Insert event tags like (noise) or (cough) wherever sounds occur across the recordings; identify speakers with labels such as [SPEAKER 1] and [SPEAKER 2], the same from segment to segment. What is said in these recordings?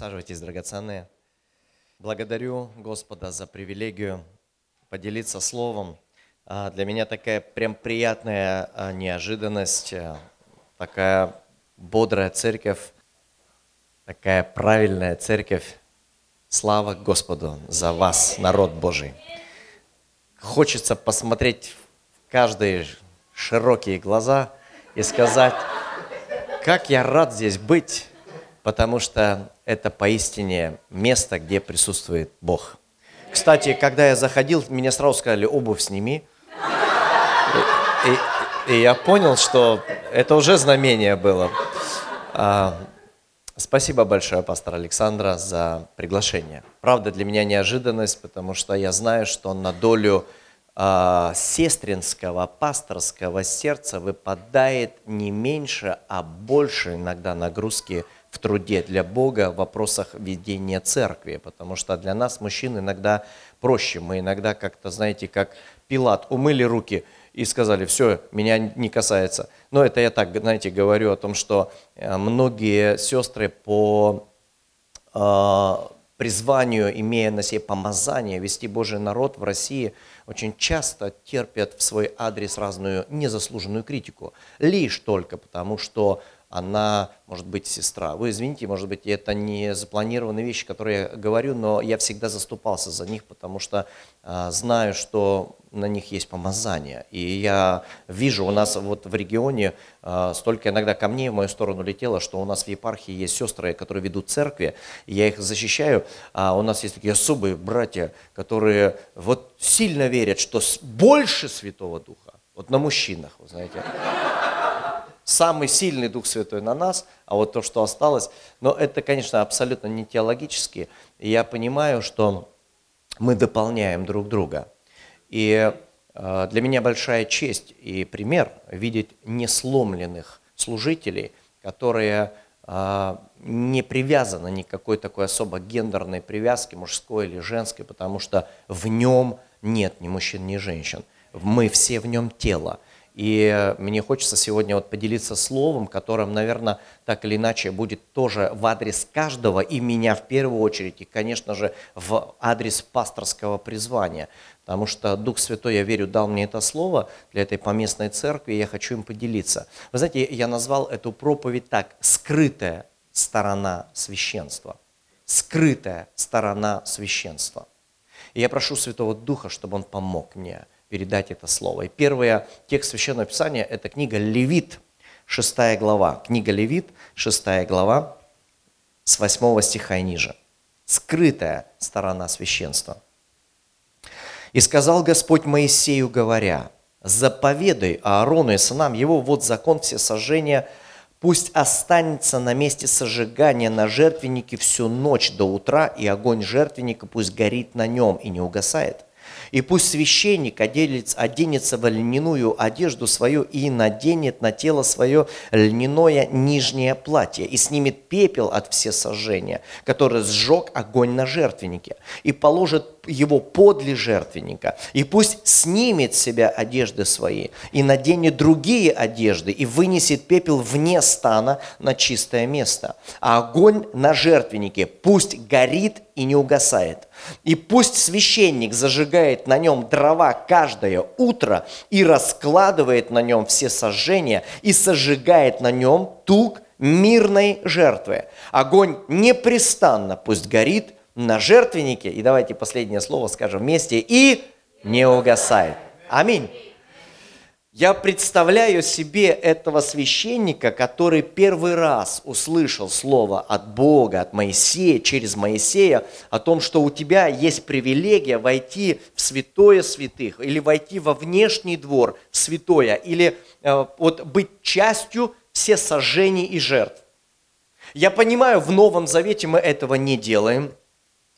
[SPEAKER 1] Присаживайтесь, драгоценные. Благодарю Господа за привилегию поделиться словом. А, для меня такая прям приятная а, неожиданность, а, такая бодрая церковь, такая правильная церковь. Слава Господу за вас, народ Божий. Хочется посмотреть в каждые широкие глаза и сказать, как я рад здесь быть, потому что это поистине место, где присутствует Бог. Кстати, когда я заходил, мне сразу сказали, обувь сними. И, и я понял, что это уже знамение было. А, спасибо большое, пастор Александра, за приглашение. Правда, для меня неожиданность, потому что я знаю, что на долю а, сестринского, пасторского сердца выпадает не меньше, а больше иногда нагрузки – в труде для Бога в вопросах ведения церкви, потому что для нас, мужчин, иногда проще. Мы иногда как-то, знаете, как Пилат, умыли руки и сказали, все, меня не касается. Но это я так, знаете, говорю о том, что э, многие сестры по э, призванию, имея на себе помазание, вести Божий народ в России, очень часто терпят в свой адрес разную незаслуженную критику. Лишь только потому, что она может быть сестра. Вы извините, может быть, это не запланированные вещи, которые я говорю, но я всегда заступался за них, потому что э, знаю, что на них есть помазание. И я вижу, у нас вот в регионе э, столько иногда камней в мою сторону летело, что у нас в епархии есть сестры, которые ведут церкви, и я их защищаю, а у нас есть такие особые братья, которые вот сильно верят, что больше Святого Духа, вот на мужчинах, вы знаете, самый сильный Дух Святой на нас, а вот то, что осталось, но это, конечно, абсолютно не теологически. И я понимаю, что мы дополняем друг друга. И э, для меня большая честь и пример видеть несломленных служителей, которые э, не привязаны никакой такой особо гендерной привязки, мужской или женской, потому что в нем нет ни мужчин, ни женщин. Мы все в нем тело. И мне хочется сегодня вот поделиться словом, которым, наверное, так или иначе будет тоже в адрес каждого, и меня в первую очередь, и, конечно же, в адрес пасторского призвания. Потому что Дух Святой, я верю, дал мне это слово для этой поместной церкви, и я хочу им поделиться. Вы знаете, я назвал эту проповедь так «Скрытая сторона священства». Скрытая сторона священства. И я прошу Святого Духа, чтобы Он помог мне – передать это слово. И первый текст Священного Писания – это книга Левит, 6 глава. Книга Левит, 6 глава, с 8 стиха и ниже. Скрытая сторона священства. «И сказал Господь Моисею, говоря, заповедай Аарону и сынам его, вот закон все сожжения, пусть останется на месте сожигания на жертвеннике всю ночь до утра, и огонь жертвенника пусть горит на нем и не угасает. И пусть священник оденется в льняную одежду свою и наденет на тело свое льняное нижнее платье и снимет пепел от всесожжения, который сжег огонь на жертвеннике, и положит его подле жертвенника, и пусть снимет с себя одежды свои, и наденет другие одежды, и вынесет пепел вне стана на чистое место. А огонь на жертвеннике пусть горит и не угасает. И пусть священник зажигает на нем дрова каждое утро и раскладывает на нем все сожжения и сожигает на нем тук мирной жертвы. Огонь непрестанно пусть горит на жертвеннике, и давайте последнее слово скажем вместе, и не угасает. Аминь. Я представляю себе этого священника, который первый раз услышал слово от Бога, от Моисея, через Моисея, о том, что у тебя есть привилегия войти в святое святых, или войти во внешний двор в святое, или э, вот быть частью все сожжений и жертв. Я понимаю, в Новом Завете мы этого не делаем.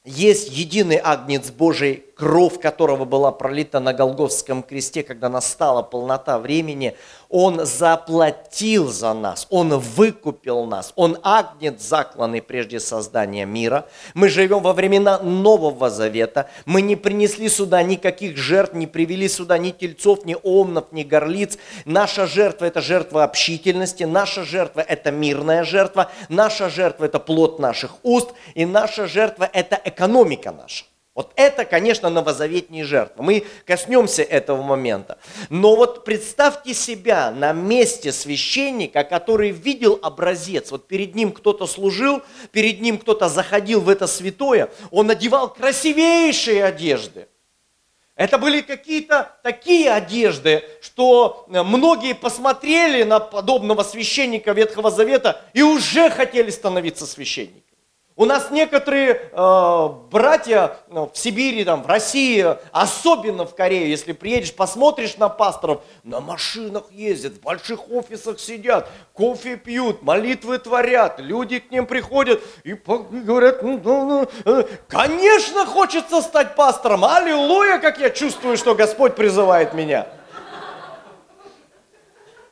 [SPEAKER 1] Есть единый агнец Божий кровь которого была пролита на Голгофском кресте, когда настала полнота времени, Он заплатил за нас, Он выкупил нас, Он агнец закланный прежде создания мира. Мы живем во времена Нового Завета, мы не принесли сюда никаких жертв, не привели сюда ни тельцов, ни омнов, ни горлиц. Наша жертва – это жертва общительности, наша жертва – это мирная жертва, наша жертва – это плод наших уст, и наша жертва – это экономика наша. Вот это, конечно, новозаветные жертвы. Мы коснемся этого момента. Но вот представьте себя на месте священника, который видел образец. Вот перед ним кто-то служил, перед ним кто-то заходил в это святое. Он надевал красивейшие одежды. Это были какие-то такие одежды, что многие посмотрели на подобного священника Ветхого Завета и уже хотели становиться священниками. У нас некоторые э, братья ну, в Сибири, там, в России, особенно в Корее, если приедешь, посмотришь на пасторов, на машинах ездят, в больших офисах сидят, кофе пьют, молитвы творят, люди к ним приходят и говорят, ну, ну, ну, э, конечно хочется стать пастором, аллилуйя, как я чувствую, что Господь призывает меня.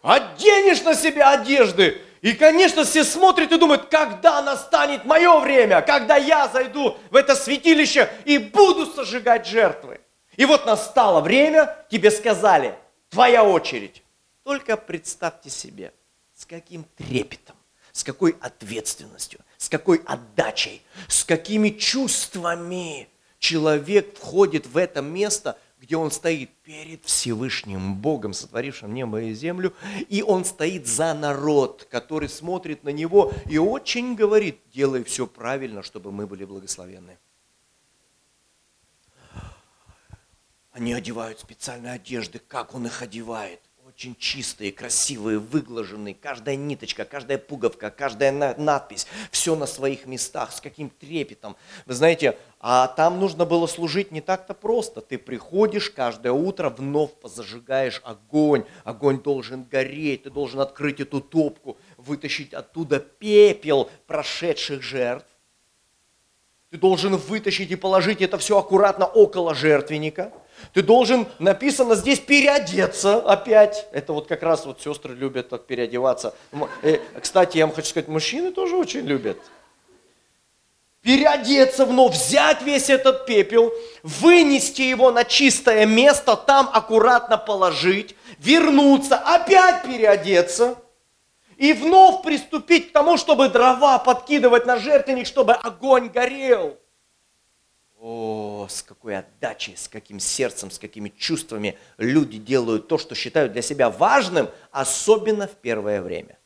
[SPEAKER 1] Оденешь на себя одежды, и, конечно, все смотрят и думают, когда настанет мое время, когда я зайду в это святилище и буду сожигать жертвы. И вот настало время, тебе сказали, твоя очередь. Только представьте себе, с каким трепетом, с какой ответственностью, с какой отдачей, с какими чувствами человек входит в это место – где он стоит перед Всевышним Богом, сотворившим небо и землю, и он стоит за народ, который смотрит на него и очень говорит, делай все правильно, чтобы мы были благословенны. Они одевают специальные одежды, как он их одевает очень чистые, красивые, выглаженные, каждая ниточка, каждая пуговка, каждая надпись, все на своих местах, с каким трепетом. Вы знаете, а там нужно было служить не так-то просто. Ты приходишь каждое утро, вновь позажигаешь огонь, огонь должен гореть, ты должен открыть эту топку, вытащить оттуда пепел прошедших жертв. Ты должен вытащить и положить это все аккуратно около жертвенника. Ты должен, написано здесь, переодеться опять. Это вот как раз вот сестры любят так переодеваться. Э, кстати, я вам хочу сказать, мужчины тоже очень любят. Переодеться вновь, взять весь этот пепел, вынести его на чистое место, там аккуратно положить, вернуться, опять переодеться и вновь приступить к тому, чтобы дрова подкидывать на жертвенник, чтобы огонь горел. О, с какой отдачей, с каким сердцем, с какими чувствами люди делают то, что считают для себя важным, особенно в первое время.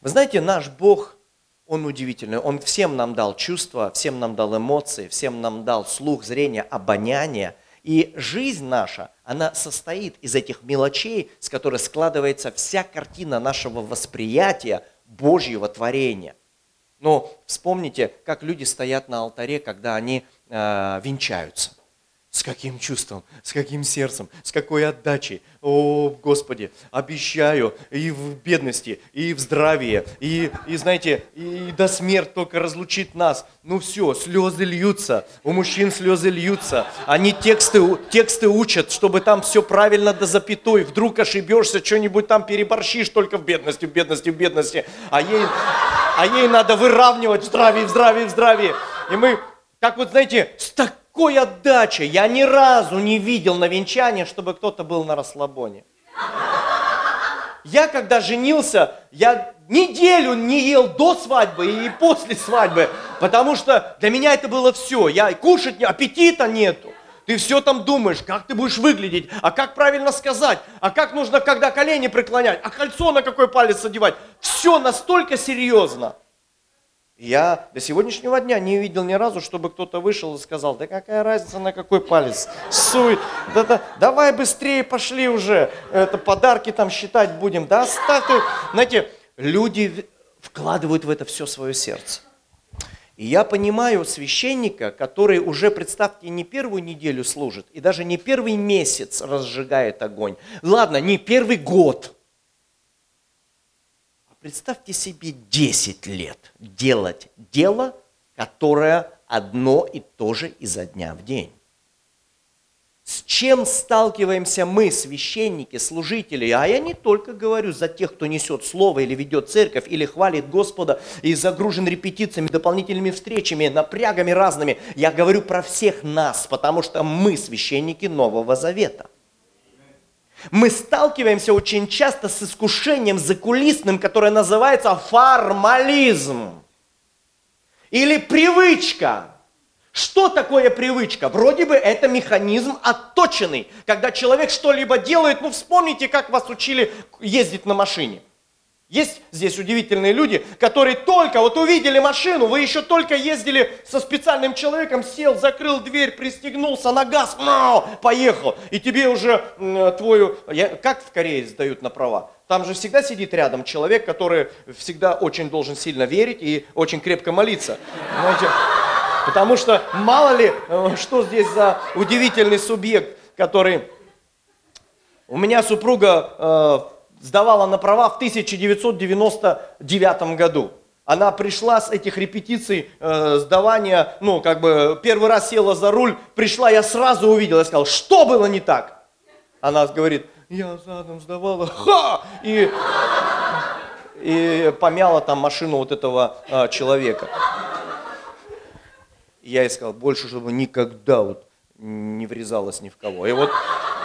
[SPEAKER 1] Вы знаете, наш Бог, Он удивительный. Он всем нам дал чувства, всем нам дал эмоции, всем нам дал слух, зрение, обоняние. И жизнь наша, она состоит из этих мелочей, с которой складывается вся картина нашего восприятия Божьего творения. Но вспомните, как люди стоят на алтаре, когда они э, венчаются. С каким чувством, с каким сердцем, с какой отдачей. О, Господи, обещаю и в бедности, и в здравии, и, и знаете, и до смерти только разлучит нас. Ну все, слезы льются, у мужчин слезы льются. Они тексты, тексты учат, чтобы там все правильно до запятой. Вдруг ошибешься, что-нибудь там переборщишь только в бедности, в бедности, в бедности. А ей, а ей надо выравнивать в здравии, в здравии, в здравии. И мы, как вот знаете, с так такой отдачей. Я ни разу не видел на венчании, чтобы кто-то был на расслабоне. Я когда женился, я неделю не ел до свадьбы и после свадьбы, потому что для меня это было все. Я кушать, аппетита нету. Ты все там думаешь, как ты будешь выглядеть, а как правильно сказать, а как нужно, когда колени преклонять, а кольцо на какой палец одевать. Все настолько серьезно. Я до сегодняшнего дня не видел ни разу, чтобы кто-то вышел и сказал, да какая разница на какой палец, суй, да, да, давай быстрее пошли уже, это подарки там считать будем, да оставь. Знаете, люди вкладывают в это все свое сердце. И я понимаю священника, который уже, представьте, не первую неделю служит, и даже не первый месяц разжигает огонь. Ладно, не первый год – Представьте себе 10 лет делать дело, которое одно и то же изо дня в день. С чем сталкиваемся мы, священники, служители? А я не только говорю за тех, кто несет слово или ведет церковь, или хвалит Господа и загружен репетициями, дополнительными встречами, напрягами разными. Я говорю про всех нас, потому что мы священники Нового Завета. Мы сталкиваемся очень часто с искушением закулисным, которое называется формализм или привычка. Что такое привычка? Вроде бы это механизм отточенный. Когда человек что-либо делает, ну вспомните, как вас учили ездить на машине. Есть здесь удивительные люди, которые только вот увидели машину, вы еще только ездили со специальным человеком, сел, закрыл дверь, пристегнулся на газ, но, поехал. И тебе уже твою, я, как в Корее сдают на права? Там же всегда сидит рядом человек, который всегда очень должен сильно верить и очень крепко молиться. Знаете, Потому что мало ли, э, что здесь за удивительный субъект, который... У меня супруга э, сдавала на права в 1999 году. Она пришла с этих репетиций э, сдавания, ну, как бы, первый раз села за руль, пришла, я сразу увидела, я сказал, что было не так? Она говорит, я задом сдавала, (laughs) ха! И, и помяла там машину вот этого э, человека я ей сказал, больше, чтобы никогда вот не врезалась ни в кого. И вот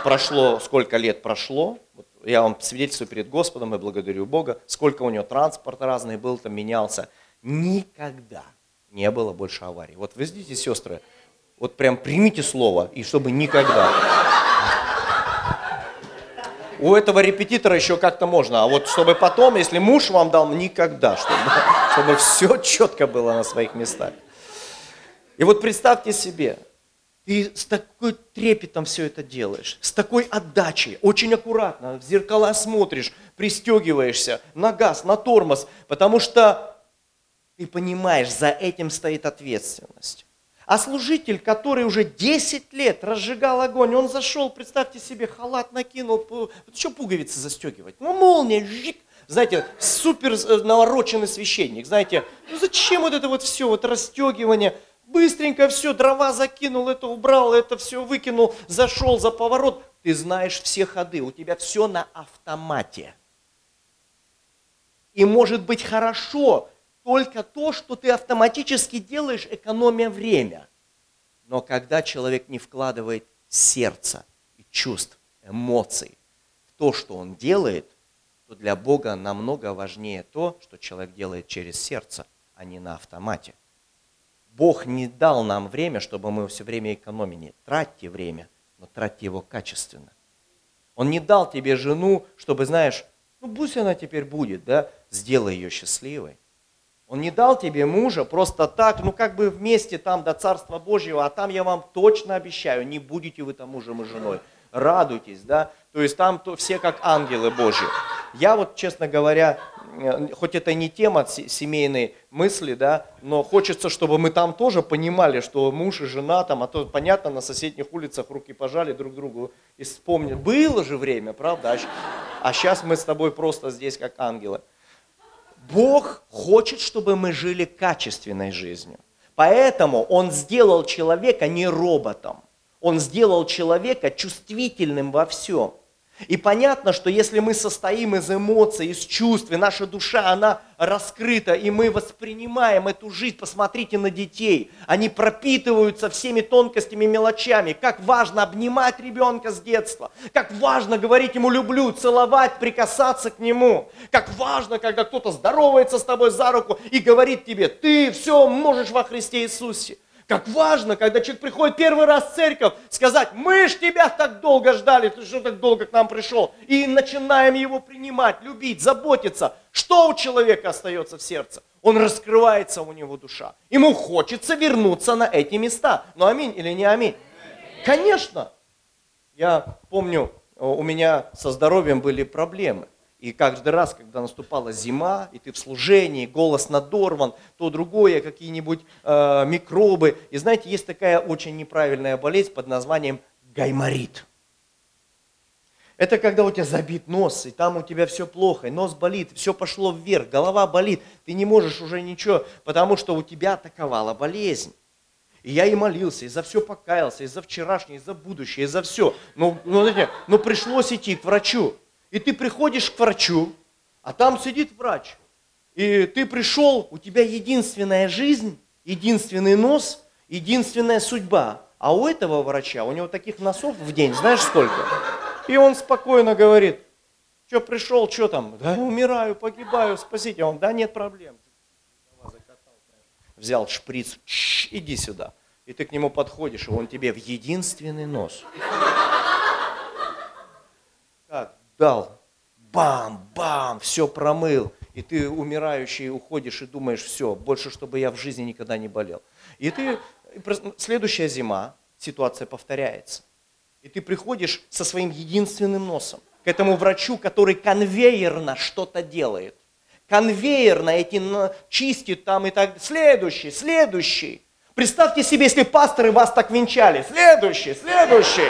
[SPEAKER 1] прошло, сколько лет прошло, вот я вам свидетельствую перед Господом и благодарю Бога, сколько у него транспорт разный был, там менялся. Никогда не было больше аварий. Вот вы видите, сестры, вот прям примите слово, и чтобы никогда. У этого репетитора еще как-то можно, а вот чтобы потом, если муж вам дал, никогда, чтобы, чтобы все четко было на своих местах. И вот представьте себе, ты с такой трепетом все это делаешь, с такой отдачей, очень аккуратно, в зеркала смотришь, пристегиваешься на газ, на тормоз, потому что ты понимаешь, за этим стоит ответственность. А служитель, который уже 10 лет разжигал огонь, он зашел, представьте себе, халат накинул, что пуговицы застегивать? Ну, молния, жик, знаете, супер э, навороченный священник, знаете, ну зачем вот это вот все, вот расстегивание, Быстренько все, дрова закинул, это убрал, это все выкинул, зашел за поворот. Ты знаешь все ходы, у тебя все на автомате. И может быть хорошо только то, что ты автоматически делаешь, экономия время. Но когда человек не вкладывает сердца и чувств, эмоций в то, что он делает, то для Бога намного важнее то, что человек делает через сердце, а не на автомате. Бог не дал нам время, чтобы мы все время экономили. Тратьте время, но тратьте его качественно. Он не дал тебе жену, чтобы, знаешь, ну пусть она теперь будет, да, сделай ее счастливой. Он не дал тебе мужа просто так, ну как бы вместе там до Царства Божьего, а там я вам точно обещаю, не будете вы там мужем и женой. Радуйтесь, да, то есть там то, все как ангелы Божьи. Я вот, честно говоря, хоть это не тема семейной мысли, да, но хочется, чтобы мы там тоже понимали, что муж и жена там, а то понятно, на соседних улицах руки пожали друг другу и вспомнили. Было же время, правда? А сейчас мы с тобой просто здесь как ангелы. Бог хочет, чтобы мы жили качественной жизнью. Поэтому Он сделал человека не роботом. Он сделал человека чувствительным во всем. И понятно, что если мы состоим из эмоций, из чувств, и наша душа, она раскрыта, и мы воспринимаем эту жизнь, посмотрите на детей, они пропитываются всеми тонкостями, мелочами, как важно обнимать ребенка с детства, как важно говорить ему «люблю», целовать, прикасаться к нему, как важно, когда кто-то здоровается с тобой за руку и говорит тебе «ты все можешь во Христе Иисусе». Как важно, когда человек приходит первый раз в церковь, сказать, мы ж тебя так долго ждали, ты что так долго к нам пришел? И начинаем его принимать, любить, заботиться. Что у человека остается в сердце? Он раскрывается у него душа. Ему хочется вернуться на эти места. Ну аминь или не аминь? Конечно. Я помню, у меня со здоровьем были проблемы. И каждый раз, когда наступала зима, и ты в служении, голос надорван, то другое, какие-нибудь э, микробы. И знаете, есть такая очень неправильная болезнь под названием гайморит. Это когда у тебя забит нос, и там у тебя все плохо, и нос болит, все пошло вверх, голова болит, ты не можешь уже ничего, потому что у тебя атаковала болезнь. И я и молился, и за все покаялся, и за вчерашнее, и за будущее, и за все. Но, но, но пришлось идти к врачу. И ты приходишь к врачу, а там сидит врач. И ты пришел, у тебя единственная жизнь, единственный нос, единственная судьба. А у этого врача, у него таких носов в день, знаешь сколько? И он спокойно говорит, что пришел, что там? Да, умираю, погибаю, спасите. Он, да, нет проблем взял шприц, иди сюда. И ты к нему подходишь, и он тебе в единственный нос. Как? Дал. Бам, бам, все промыл. И ты умирающий уходишь и думаешь, все, больше, чтобы я в жизни никогда не болел. И ты, следующая зима, ситуация повторяется. И ты приходишь со своим единственным носом к этому врачу, который конвейерно что-то делает конвейер на эти чистит там и так. Следующий, следующий. Представьте себе, если пасторы вас так венчали. Следующий, следующий.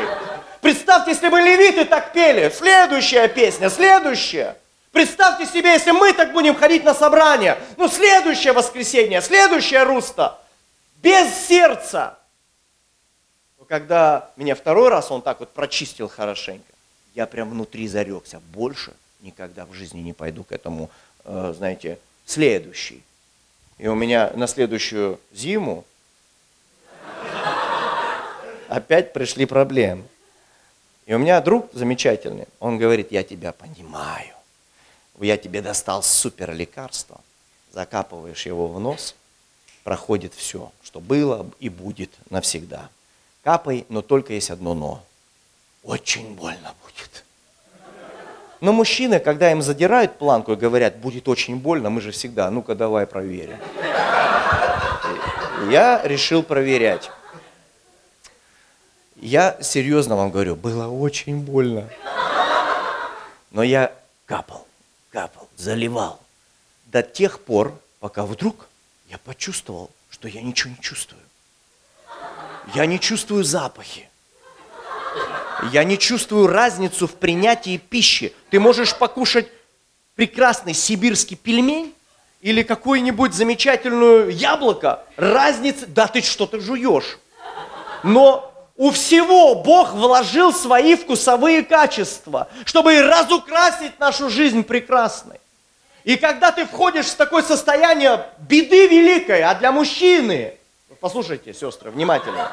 [SPEAKER 1] Представьте, если бы левиты так пели. Следующая песня, следующая. Представьте себе, если мы так будем ходить на собрание. Ну, следующее воскресенье, следующее руста. Без сердца. Но когда меня второй раз он так вот прочистил хорошенько, я прям внутри зарекся. Больше никогда в жизни не пойду к этому Э, знаете, следующий. И у меня на следующую зиму опять пришли проблемы. И у меня друг замечательный, он говорит, я тебя понимаю. Я тебе достал супер лекарство, закапываешь его в нос, проходит все, что было и будет навсегда. Капай, но только есть одно но. Очень больно будет. Но мужчины, когда им задирают планку и говорят, будет очень больно, мы же всегда, ну-ка давай проверим. Я решил проверять. Я серьезно вам говорю, было очень больно. Но я капал, капал, заливал. До тех пор, пока вдруг я почувствовал, что я ничего не чувствую. Я не чувствую запахи. Я не чувствую разницу в принятии пищи. Ты можешь покушать прекрасный сибирский пельмень или какое-нибудь замечательное яблоко. Разница, да ты что-то жуешь. Но у всего Бог вложил свои вкусовые качества, чтобы разукрасить нашу жизнь прекрасной. И когда ты входишь в такое состояние беды великой, а для мужчины, послушайте, сестры, внимательно,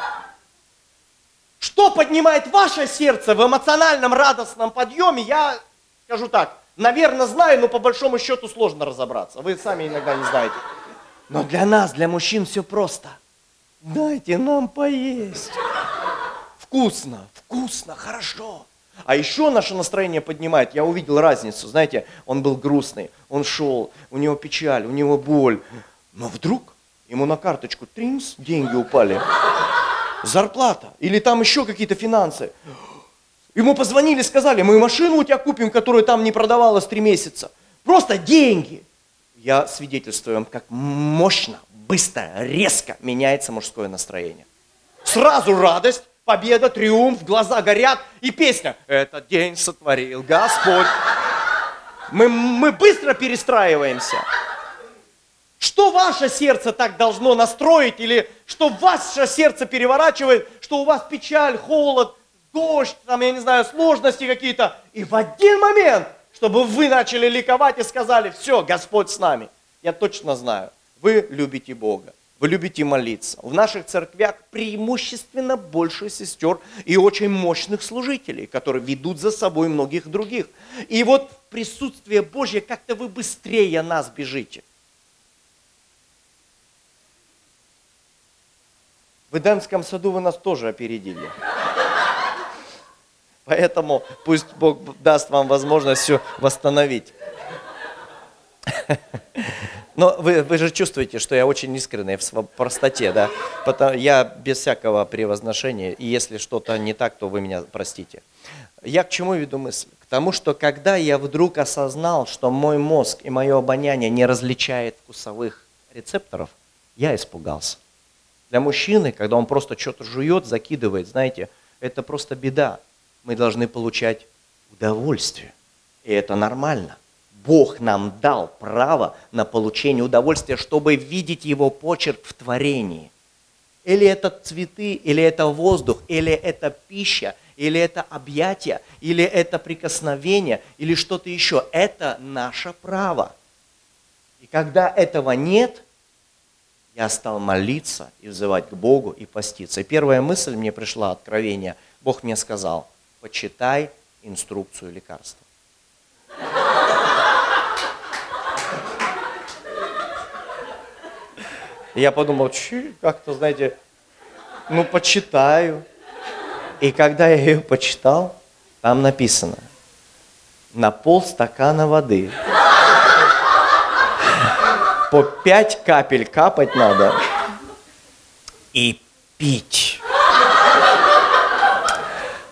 [SPEAKER 1] что поднимает ваше сердце в эмоциональном радостном подъеме, я скажу так, наверное, знаю, но по большому счету сложно разобраться. Вы сами иногда не знаете. Но для нас, для мужчин все просто. Дайте нам поесть. Вкусно, вкусно, хорошо. А еще наше настроение поднимает. Я увидел разницу. Знаете, он был грустный, он шел, у него печаль, у него боль. Но вдруг ему на карточку тринс, деньги упали зарплата или там еще какие-то финансы. Ему позвонили, сказали, мы машину у тебя купим, которая там не продавалась три месяца. Просто деньги. Я свидетельствую вам, как мощно, быстро, резко меняется мужское настроение. Сразу радость, победа, триумф, глаза горят и песня. Этот день сотворил Господь. Мы, мы быстро перестраиваемся. Что ваше сердце так должно настроить, или что ваше сердце переворачивает, что у вас печаль, холод, дождь, там, я не знаю, сложности какие-то. И в один момент, чтобы вы начали ликовать и сказали, все, Господь с нами. Я точно знаю, вы любите Бога, вы любите молиться. В наших церквях преимущественно больше сестер и очень мощных служителей, которые ведут за собой многих других. И вот присутствие Божье, как-то вы быстрее нас бежите. В Эдемском саду вы нас тоже опередили. Поэтому пусть Бог даст вам возможность все восстановить. Но вы, вы же чувствуете, что я очень искренний в простоте, да? Потому, я без всякого превозношения, и если что-то не так, то вы меня простите. Я к чему веду мысль? К тому, что когда я вдруг осознал, что мой мозг и мое обоняние не различает вкусовых рецепторов, я испугался. Для мужчины, когда он просто что-то жует, закидывает, знаете, это просто беда. Мы должны получать удовольствие. И это нормально. Бог нам дал право на получение удовольствия, чтобы видеть Его почерк в творении. Или это цветы, или это воздух, или это пища, или это объятие, или это прикосновение, или что-то еще. Это наше право. И когда этого нет, я стал молиться и взывать к Богу и поститься. И первая мысль мне пришла, откровение. Бог мне сказал, почитай инструкцию лекарства. Я подумал, как-то, знаете, ну, почитаю. И когда я ее почитал, там написано, на полстакана воды. По пять капель капать надо и пить.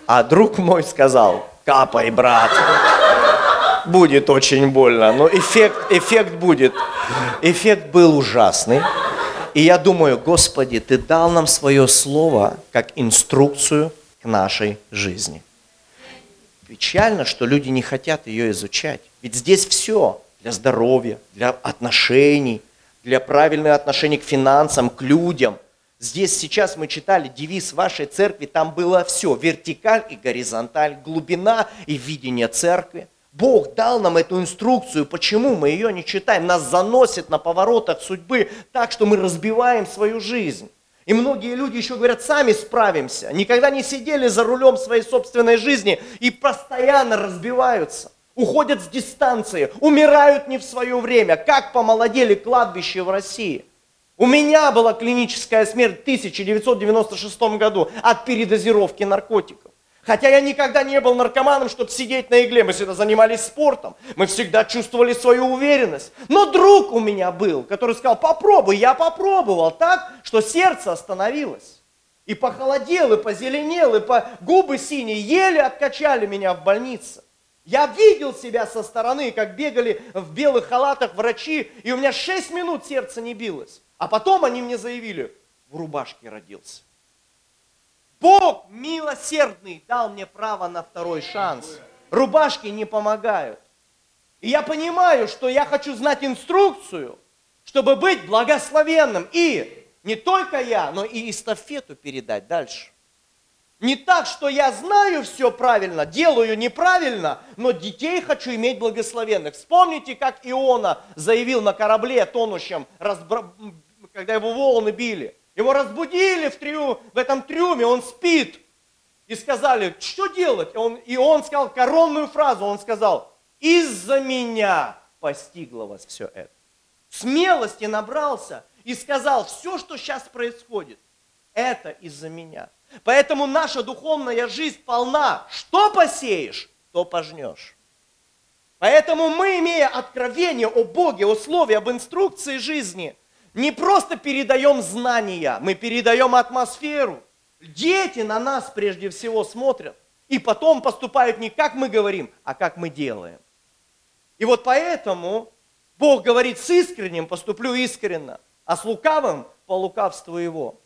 [SPEAKER 1] А друг мой сказал, капай, брат. Будет очень больно, но эффект, эффект будет. Эффект был ужасный. И я думаю, Господи, Ты дал нам свое слово как инструкцию к нашей жизни. Печально, что люди не хотят ее изучать. Ведь здесь все для здоровья, для отношений, для правильных отношений к финансам, к людям. Здесь сейчас мы читали девиз вашей церкви, там было все, вертикаль и горизонталь, глубина и видение церкви – Бог дал нам эту инструкцию, почему мы ее не читаем. Нас заносит на поворотах судьбы так, что мы разбиваем свою жизнь. И многие люди еще говорят, сами справимся. Никогда не сидели за рулем своей собственной жизни и постоянно разбиваются. Уходят с дистанции, умирают не в свое время. Как помолодели кладбища в России. У меня была клиническая смерть в 1996 году от передозировки наркотиков. Хотя я никогда не был наркоманом, чтобы сидеть на игле. Мы всегда занимались спортом. Мы всегда чувствовали свою уверенность. Но друг у меня был, который сказал, попробуй. Я попробовал так, что сердце остановилось. И похолодел, и позеленел, и по... губы синие. Еле откачали меня в больнице. Я видел себя со стороны, как бегали в белых халатах врачи, и у меня 6 минут сердце не билось. А потом они мне заявили, в рубашке родился. Бог милосердный дал мне право на второй шанс. Рубашки не помогают. И я понимаю, что я хочу знать инструкцию, чтобы быть благословенным. И не только я, но и эстафету передать дальше. Не так, что я знаю все правильно, делаю неправильно, но детей хочу иметь благословенных. Вспомните, как Иона заявил на корабле тонущем, когда его волны били. Его разбудили в, трю, в этом трюме, он спит. И сказали, что делать? Он, и он сказал коронную фразу, он сказал, из-за меня постигло вас все это. Смелости набрался и сказал, все, что сейчас происходит, это из-за меня. Поэтому наша духовная жизнь полна. Что посеешь, то пожнешь. Поэтому мы, имея откровение о Боге, о Слове, об инструкции жизни, не просто передаем знания, мы передаем атмосферу. Дети на нас прежде всего смотрят. И потом поступают не как мы говорим, а как мы делаем. И вот поэтому Бог говорит, с искренним поступлю искренно, а с лукавым по лукавству его.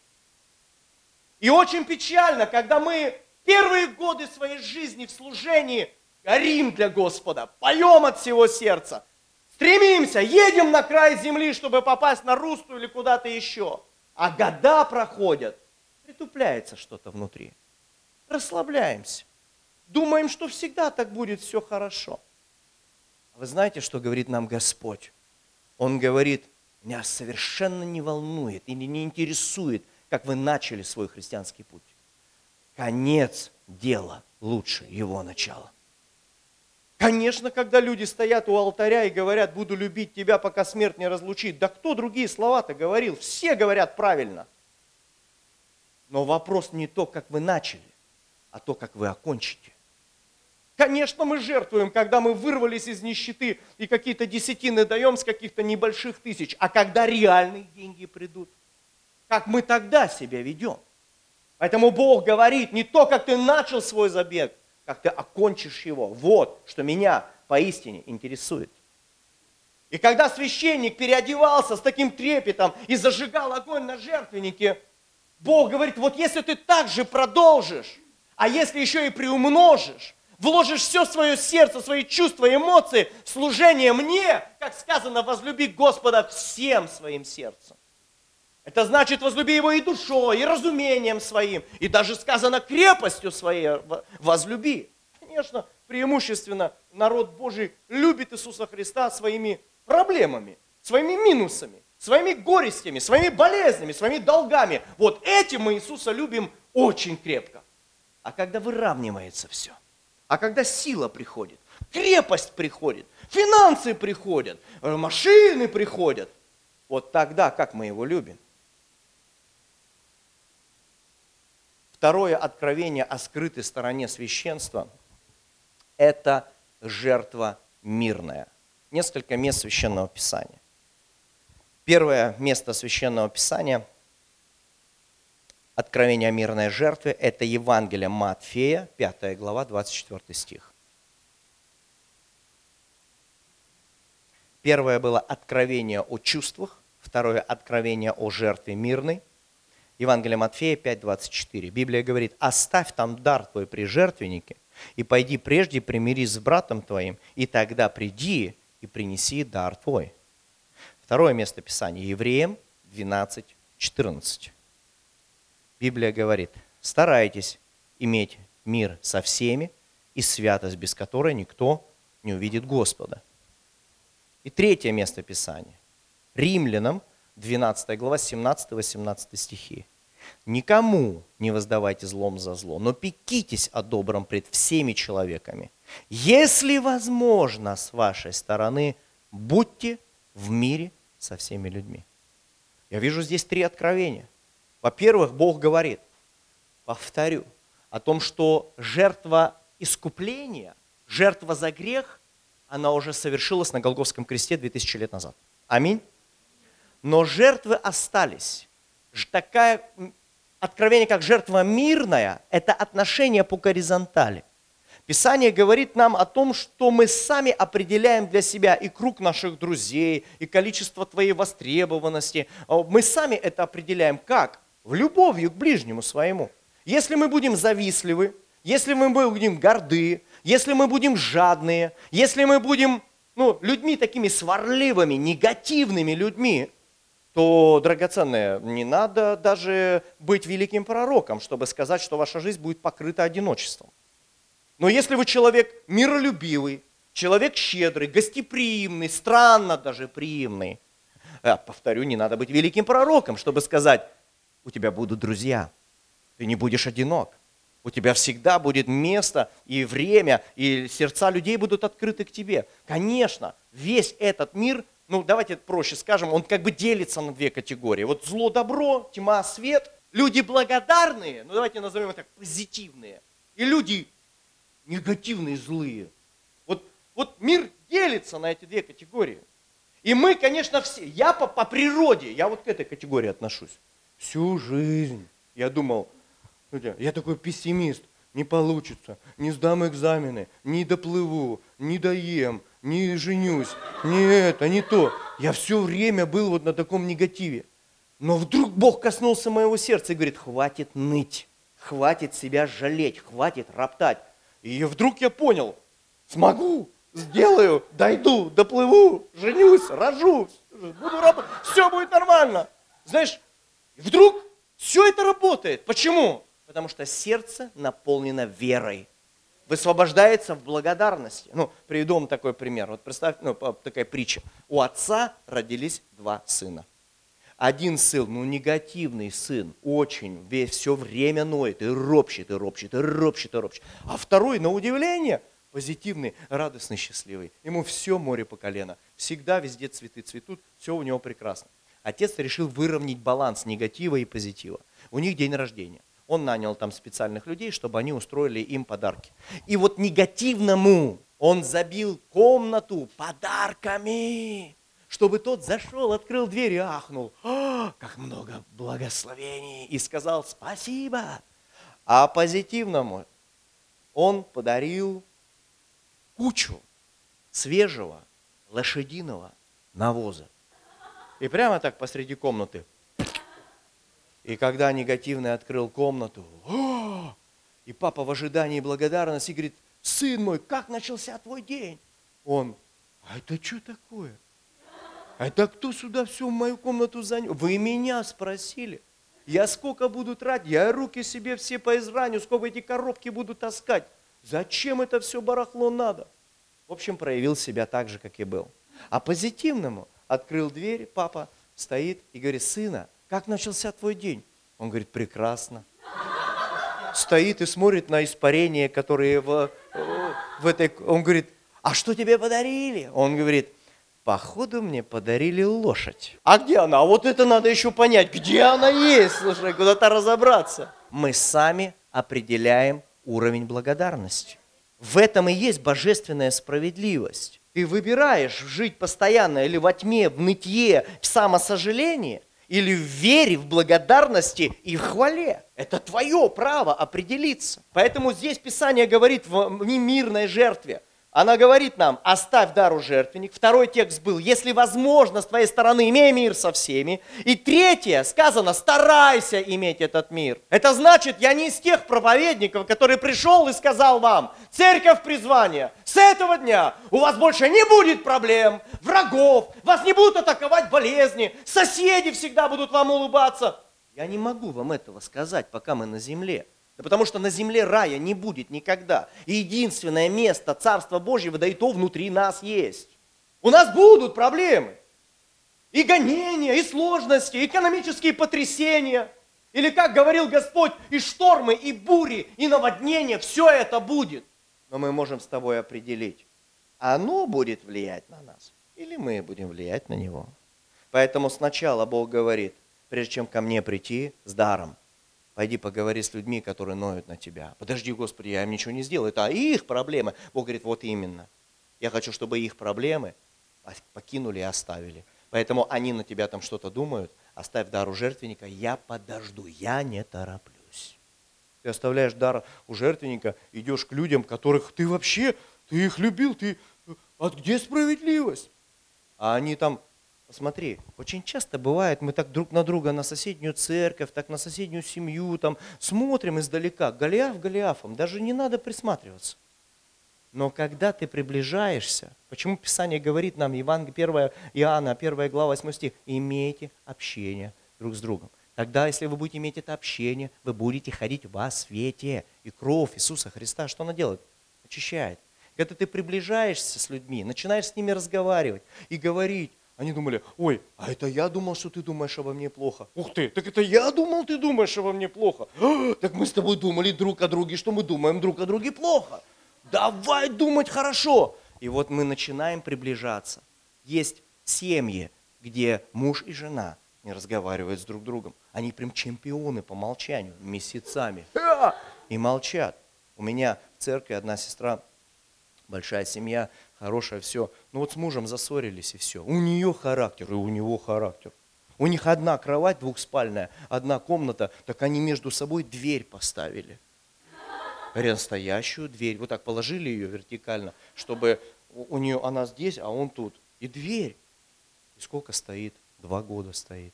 [SPEAKER 1] И очень печально, когда мы первые годы своей жизни в служении горим для Господа, поем от всего сердца, Стремимся, едем на край земли, чтобы попасть на Русту или куда-то еще. А года проходят, притупляется что-то внутри. Расслабляемся. Думаем, что всегда так будет все хорошо. А вы знаете, что говорит нам Господь? Он говорит, меня совершенно не волнует или не интересует, как вы начали свой христианский путь. Конец дела лучше его начала. Конечно, когда люди стоят у алтаря и говорят, буду любить тебя, пока смерть не разлучит. Да кто другие слова-то говорил? Все говорят правильно. Но вопрос не то, как вы начали, а то, как вы окончите. Конечно, мы жертвуем, когда мы вырвались из нищеты и какие-то десятины даем с каких-то небольших тысяч. А когда реальные деньги придут, как мы тогда себя ведем? Поэтому Бог говорит, не то, как ты начал свой забег, как ты окончишь его. Вот, что меня поистине интересует. И когда священник переодевался с таким трепетом и зажигал огонь на жертвеннике, Бог говорит, вот если ты так же продолжишь, а если еще и приумножишь, вложишь все свое сердце, свои чувства, эмоции в служение мне, как сказано, возлюби Господа всем своим сердцем. Это значит, возлюби его и душой, и разумением своим, и даже сказано крепостью своей возлюби. Конечно, преимущественно народ Божий любит Иисуса Христа своими проблемами, своими минусами, своими горестями, своими болезнями, своими долгами. Вот этим мы Иисуса любим очень крепко. А когда выравнивается все, а когда сила приходит, крепость приходит, финансы приходят, э, машины приходят, вот тогда как мы его любим? Второе откровение о скрытой стороне священства – это жертва мирная. Несколько мест Священного Писания. Первое место Священного Писания – откровение о мирной жертве – это Евангелие Матфея, 5 глава, 24 стих. Первое было откровение о чувствах, второе откровение о жертве мирной – Евангелие Матфея 5.24. Библия говорит, оставь там дар твой при жертвеннике, и пойди прежде примирись с братом твоим, и тогда приди и принеси дар твой. Второе место Писания, Евреям 12.14. Библия говорит, старайтесь иметь мир со всеми и святость, без которой никто не увидит Господа. И третье место Писания, Римлянам 12 глава, 17-18 стихи. Никому не воздавайте злом за зло, но пекитесь о добром пред всеми человеками. Если возможно с вашей стороны, будьте в мире со всеми людьми. Я вижу здесь три откровения. Во-первых, Бог говорит, повторю, о том, что жертва искупления, жертва за грех, она уже совершилась на Голговском кресте 2000 лет назад. Аминь. Но жертвы остались такая откровение, как жертва мирная, это отношение по горизонтали. Писание говорит нам о том, что мы сами определяем для себя и круг наших друзей, и количество твоей востребованности. А мы сами это определяем как? В любовью к ближнему своему. Если мы будем завистливы, если мы будем горды, если мы будем жадные, если мы будем ну, людьми такими сварливыми, негативными людьми, то, драгоценные, не надо даже быть великим пророком, чтобы сказать, что ваша жизнь будет покрыта одиночеством. Но если вы человек миролюбивый, человек щедрый, гостеприимный, странно даже приимный, я повторю, не надо быть великим пророком, чтобы сказать, у тебя будут друзья, ты не будешь одинок, у тебя всегда будет место и время, и сердца людей будут открыты к тебе. Конечно, весь этот мир ну давайте проще скажем, он как бы делится на две категории. Вот зло, добро, тьма, свет. Люди благодарные, ну давайте назовем это позитивные. И люди негативные, злые. Вот, вот мир делится на эти две категории. И мы, конечно, все, я по, по природе, я вот к этой категории отношусь. Всю жизнь я думал, я такой пессимист, не получится, не сдам экзамены, не доплыву, не доем, не женюсь, не это, не то. Я все время был вот на таком негативе. Но вдруг Бог коснулся моего сердца и говорит, хватит ныть, хватит себя жалеть, хватит роптать. И вдруг я понял, смогу, сделаю, дойду, доплыву, женюсь, рожу, буду работать, все будет нормально. Знаешь, вдруг все это работает. Почему? Потому что сердце наполнено верой высвобождается в благодарности. Ну, приведу вам такой пример. Вот представь, ну, такая притча. У отца родились два сына. Один сын, ну, негативный сын, очень, весь, все время ноет, и ропщет, и ропщет, и ропщет, и ропщет. А второй, на удивление, позитивный, радостный, счастливый. Ему все море по колено. Всегда везде цветы цветут, все у него прекрасно. Отец решил выровнять баланс негатива и позитива. У них день рождения. Он нанял там специальных людей, чтобы они устроили им подарки. И вот негативному он забил комнату подарками, чтобы тот зашел, открыл дверь и ахнул. О, как много благословений! И сказал спасибо. А позитивному он подарил кучу свежего лошадиного навоза. И прямо так посреди комнаты и когда негативный открыл комнату, О! и папа в ожидании благодарности говорит, сын мой, как начался твой день? Он, а это что такое? Это кто сюда все в мою комнату занес? Вы меня спросили. Я сколько буду тратить? Я руки себе все поизраню, сколько эти коробки буду таскать. Зачем это все барахло надо? В общем, проявил себя так же, как и был. А позитивному открыл дверь, папа стоит и говорит, сына, как начался твой день? Он говорит, прекрасно. Стоит и смотрит на испарения, которые в, в этой... Он говорит, а что тебе подарили? Он говорит, походу мне подарили лошадь. А где она? А вот это надо еще понять, где она есть, слушай, куда-то разобраться. Мы сами определяем уровень благодарности. В этом и есть божественная справедливость. Ты выбираешь жить постоянно или во тьме, в нытье, в самосожалении, или в вере, в благодарности и в хвале. Это твое право определиться. Поэтому здесь Писание говорит в немирной жертве – она говорит нам, оставь дару жертвенник. Второй текст был, если возможно с твоей стороны, имей мир со всеми. И третье, сказано, старайся иметь этот мир. Это значит, я не из тех проповедников, который пришел и сказал вам, церковь призвания, с этого дня у вас больше не будет проблем, врагов, вас не будут атаковать болезни, соседи всегда будут вам улыбаться. Я не могу вам этого сказать, пока мы на земле. Да потому что на земле рая не будет никогда. И единственное место Царства Божьего, да и то внутри нас есть. У нас будут проблемы. И гонения, и сложности, и экономические потрясения. Или, как говорил Господь, и штормы, и бури, и наводнения, все это будет. Но мы можем с тобой определить, оно будет влиять на нас, или мы будем влиять на него. Поэтому сначала Бог говорит, прежде чем ко мне прийти с даром, Пойди поговори с людьми, которые ноют на тебя. Подожди, Господи, я им ничего не сделал. Это их проблемы. Бог говорит, вот именно. Я хочу, чтобы их проблемы покинули и оставили. Поэтому они на тебя там что-то думают. Оставь дар у жертвенника. Я подожду, я не тороплюсь. Ты оставляешь дар у жертвенника, идешь к людям, которых ты вообще, ты их любил, ты... А где справедливость? А они там Смотри, очень часто бывает, мы так друг на друга, на соседнюю церковь, так на соседнюю семью, там смотрим издалека, Голиаф Голиафом, даже не надо присматриваться. Но когда ты приближаешься, почему Писание говорит нам, Иван, 1 Иоанна, 1 глава, 8 стих, имейте общение друг с другом. Тогда, если вы будете иметь это общение, вы будете ходить во свете. И кровь Иисуса Христа, что она делает? Очищает. Когда ты приближаешься с людьми, начинаешь с ними разговаривать и говорить, они думали, ой, а это я думал, что ты думаешь обо мне плохо. Ух ты, так это я думал, ты думаешь обо мне плохо. А, так мы с тобой думали друг о друге, что мы думаем друг о друге плохо. Давай думать хорошо. И вот мы начинаем приближаться. Есть семьи, где муж и жена не разговаривают с друг другом. Они прям чемпионы по молчанию, месяцами. И молчат. У меня в церкви одна сестра, большая семья, хорошая, все. Ну вот с мужем зассорились и все. У нее характер, и у него характер. У них одна кровать двухспальная, одна комната, так они между собой дверь поставили. Настоящую дверь. Вот так положили ее вертикально, чтобы у нее она здесь, а он тут. И дверь. И сколько стоит? Два года стоит.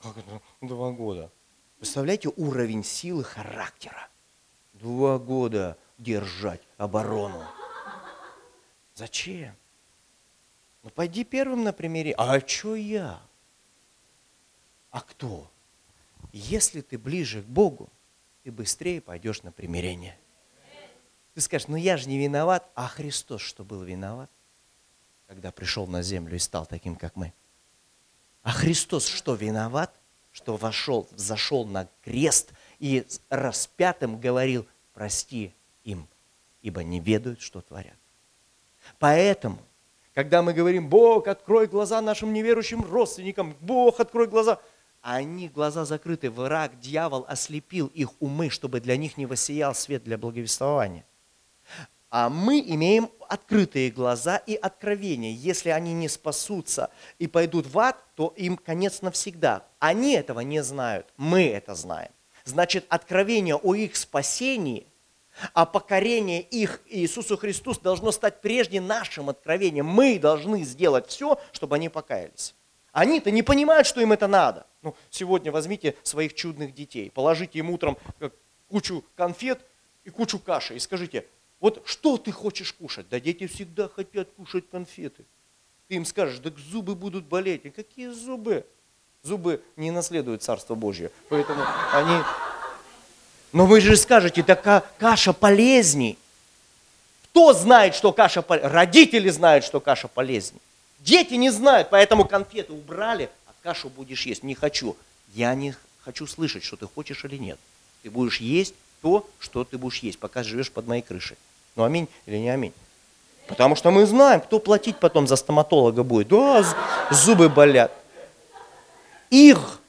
[SPEAKER 1] Как это? Два года. Представляете уровень силы характера? Два года держать оборону. Зачем? Ну пойди первым на примере. А что я? А кто? Если ты ближе к Богу, ты быстрее пойдешь на примирение. Ты скажешь, ну я же не виноват, а Христос что был виноват, когда пришел на землю и стал таким, как мы? А Христос что виноват, что вошел, зашел на крест и распятым говорил, прости им, ибо не ведают, что творят. Поэтому, когда мы говорим, Бог, открой глаза нашим неверующим родственникам, Бог, открой глаза, они глаза закрыты, враг, дьявол ослепил их умы, чтобы для них не воссиял свет для благовествования. А мы имеем открытые глаза и откровения. Если они не спасутся и пойдут в ад, то им конец навсегда. Они этого не знают, мы это знаем. Значит, откровение о их спасении а покорение их Иисусу Христу должно стать прежде нашим откровением. Мы должны сделать все, чтобы они покаялись. Они-то не понимают, что им это надо. Ну, сегодня возьмите своих чудных детей, положите им утром кучу конфет и кучу каши и скажите, вот что ты хочешь кушать? Да дети всегда хотят кушать конфеты. Ты им скажешь, так зубы будут болеть. И какие зубы? Зубы не наследуют Царство Божье. Поэтому они... Но вы же скажете, такая каша полезней. Кто знает, что каша полезней? Родители знают, что каша полезней. Дети не знают, поэтому конфеты убрали, а кашу будешь есть. Не хочу. Я не хочу слышать, что ты хочешь или нет. Ты будешь есть то, что ты будешь есть, пока живешь под моей крышей. Ну аминь или не аминь? Потому что мы знаем, кто платить потом за стоматолога будет. Да, зубы болят. Их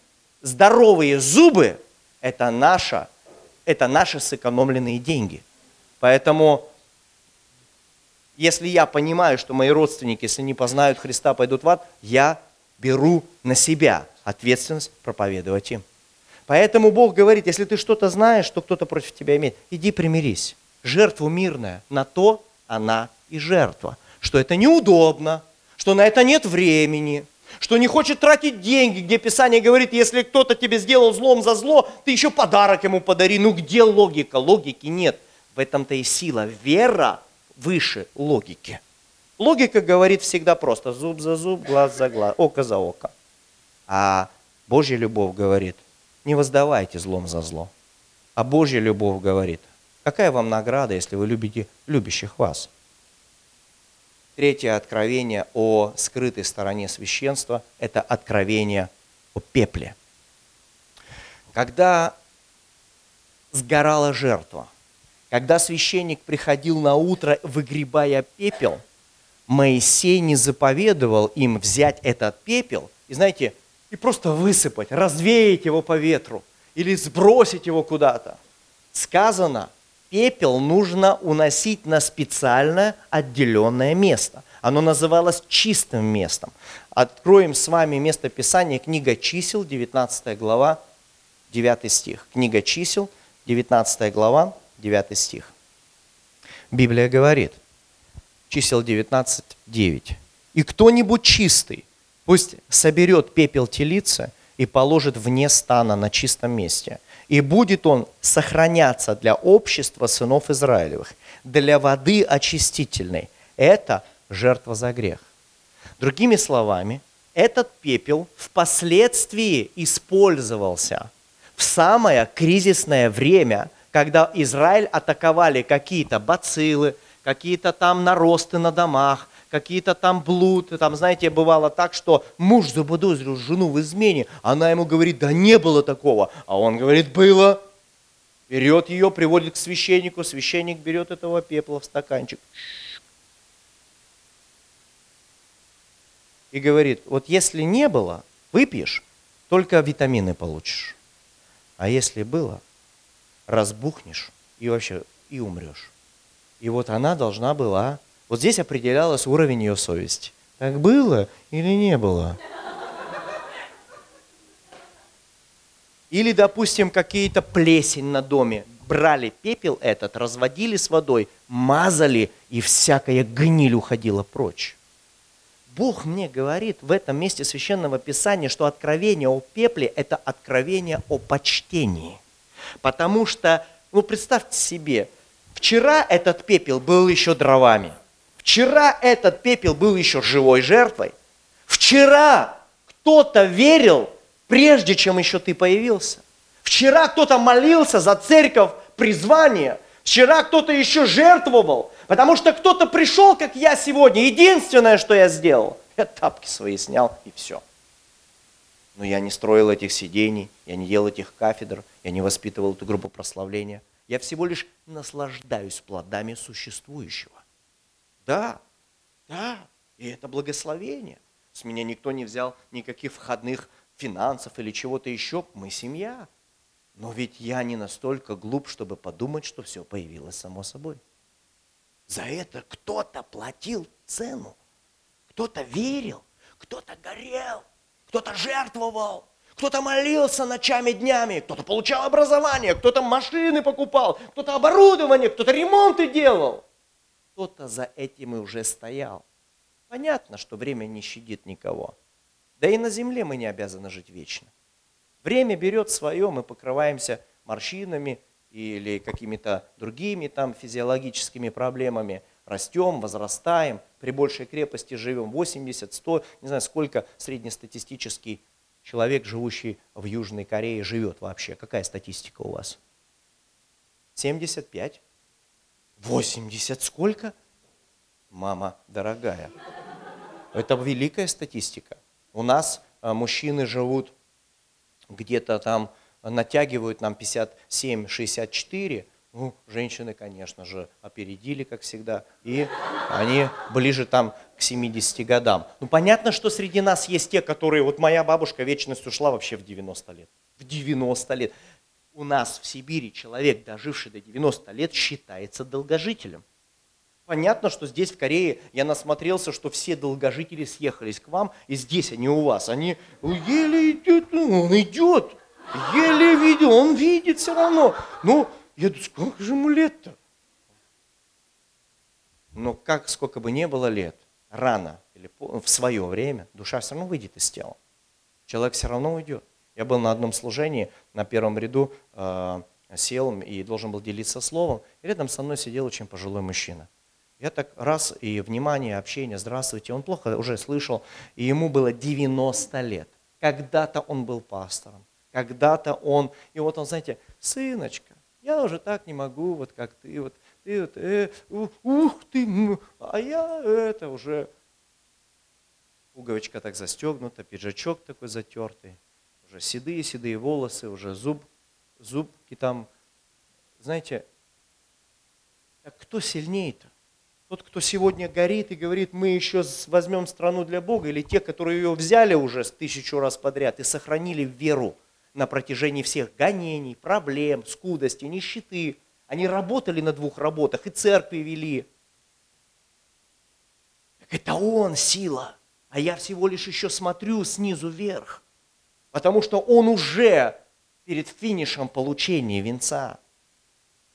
[SPEAKER 1] здоровые зубы – это, наша, это наши сэкономленные деньги. Поэтому, если я понимаю, что мои родственники, если не познают Христа, пойдут в ад, я беру на себя ответственность проповедовать им. Поэтому Бог говорит, если ты что-то знаешь, что кто-то против тебя имеет, иди примирись. Жертву мирная, на то она и жертва. Что это неудобно, что на это нет времени, что не хочет тратить деньги, где Писание говорит, если кто-то тебе сделал злом за зло, ты еще подарок ему подари. Ну где логика? Логики нет. В этом-то и сила. Вера выше логики. Логика говорит всегда просто зуб за зуб, глаз за глаз, око за око. А Божья любовь говорит, не воздавайте злом за зло. А Божья любовь говорит, какая вам награда, если вы любите любящих вас? Третье откровение о скрытой стороне священства – это откровение о пепле. Когда сгорала жертва, когда священник приходил на утро, выгребая пепел, Моисей не заповедовал им взять этот пепел и, знаете, и просто высыпать, развеять его по ветру или сбросить его куда-то. Сказано – пепел нужно уносить на специальное отделенное место. Оно называлось чистым местом. Откроем с вами место Писания, книга чисел, 19 глава, 9 стих. Книга чисел, 19 глава, 9 стих. Библия говорит, чисел 19, 9. «И кто-нибудь чистый, пусть соберет пепел телицы и положит вне стана на чистом месте – и будет он сохраняться для общества сынов Израилевых, для воды очистительной. Это жертва за грех. Другими словами, этот пепел впоследствии использовался в самое кризисное время, когда Израиль атаковали какие-то бациллы, какие-то там наросты на домах, какие-то там блуд. Там, знаете, бывало так, что муж заподозрил жену в измене, она ему говорит, да не было такого. А он говорит, было. Берет ее, приводит к священнику, священник берет этого пепла в стаканчик. И говорит, вот если не было, выпьешь, только витамины получишь. А если было, разбухнешь и вообще и умрешь. И вот она должна была вот здесь определялось уровень ее совести. Так было или не было? Или, допустим, какие-то плесень на доме. Брали пепел этот, разводили с водой, мазали, и всякая гниль уходила прочь. Бог мне говорит в этом месте Священного Писания, что откровение о пепле – это откровение о почтении. Потому что, ну представьте себе, вчера этот пепел был еще дровами – Вчера этот пепел был еще живой жертвой. Вчера кто-то верил, прежде чем еще ты появился. Вчера кто-то молился за церковь призвание. Вчера кто-то еще жертвовал, потому что кто-то пришел, как я сегодня. Единственное, что я сделал, я тапки свои снял и все. Но я не строил этих сидений, я не делал этих кафедр, я не воспитывал эту группу прославления. Я всего лишь наслаждаюсь плодами существующего. Да, да, и это благословение. С меня никто не взял никаких входных финансов или чего-то еще. Мы семья. Но ведь я не настолько глуп, чтобы подумать, что все появилось само собой. За это кто-то платил цену. Кто-то верил, кто-то горел, кто-то жертвовал, кто-то молился ночами, днями, кто-то получал образование, кто-то машины покупал, кто-то оборудование, кто-то ремонты делал кто-то за этим и уже стоял. Понятно, что время не щадит никого. Да и на земле мы не обязаны жить вечно. Время берет свое, мы покрываемся морщинами или какими-то другими там физиологическими проблемами, растем, возрастаем, при большей крепости живем, 80, 100, не знаю, сколько среднестатистический человек, живущий в Южной Корее, живет вообще. Какая статистика у вас? 75? 80 сколько? Мама дорогая. Это великая статистика. У нас а, мужчины живут где-то там, натягивают нам 57-64, ну, женщины, конечно же, опередили, как всегда, и они ближе там к 70 годам. Ну, понятно, что среди нас есть те, которые, вот моя бабушка вечность ушла вообще в 90 лет. В 90 лет. У нас в Сибири человек, доживший до 90 лет, считается долгожителем. Понятно, что здесь, в Корее, я насмотрелся, что все долгожители съехались к вам, и здесь они у вас. Они еле идет, ну, он идет, еле видел, он видит все равно. Ну, я думаю, сколько же ему лет-то? Но как, сколько бы ни было лет, рано или в свое время душа все равно выйдет из тела. Человек все равно уйдет. Я был на одном служении, на первом ряду э, сел и должен был делиться словом. И рядом со мной сидел очень пожилой мужчина. Я так раз, и внимание, общение, здравствуйте. Он плохо уже слышал, и ему было 90 лет. Когда-то он был пастором, когда-то он, и вот он, знаете, сыночка, я уже так не могу, вот как ты, вот ты, вот, э, ух ты, а я это уже пуговичка так застегнута, пиджачок такой затертый, уже седые-седые волосы, уже зуб, зубки там. Знаете, так кто сильнее-то? Тот, кто сегодня горит и говорит, мы еще возьмем страну для Бога, или те, которые ее взяли уже тысячу раз подряд и сохранили веру – на протяжении всех гонений, проблем, скудости, нищеты. Они работали на двух работах и церкви вели. Так это он сила, а я всего лишь еще смотрю снизу вверх, потому что он уже перед финишем получения венца.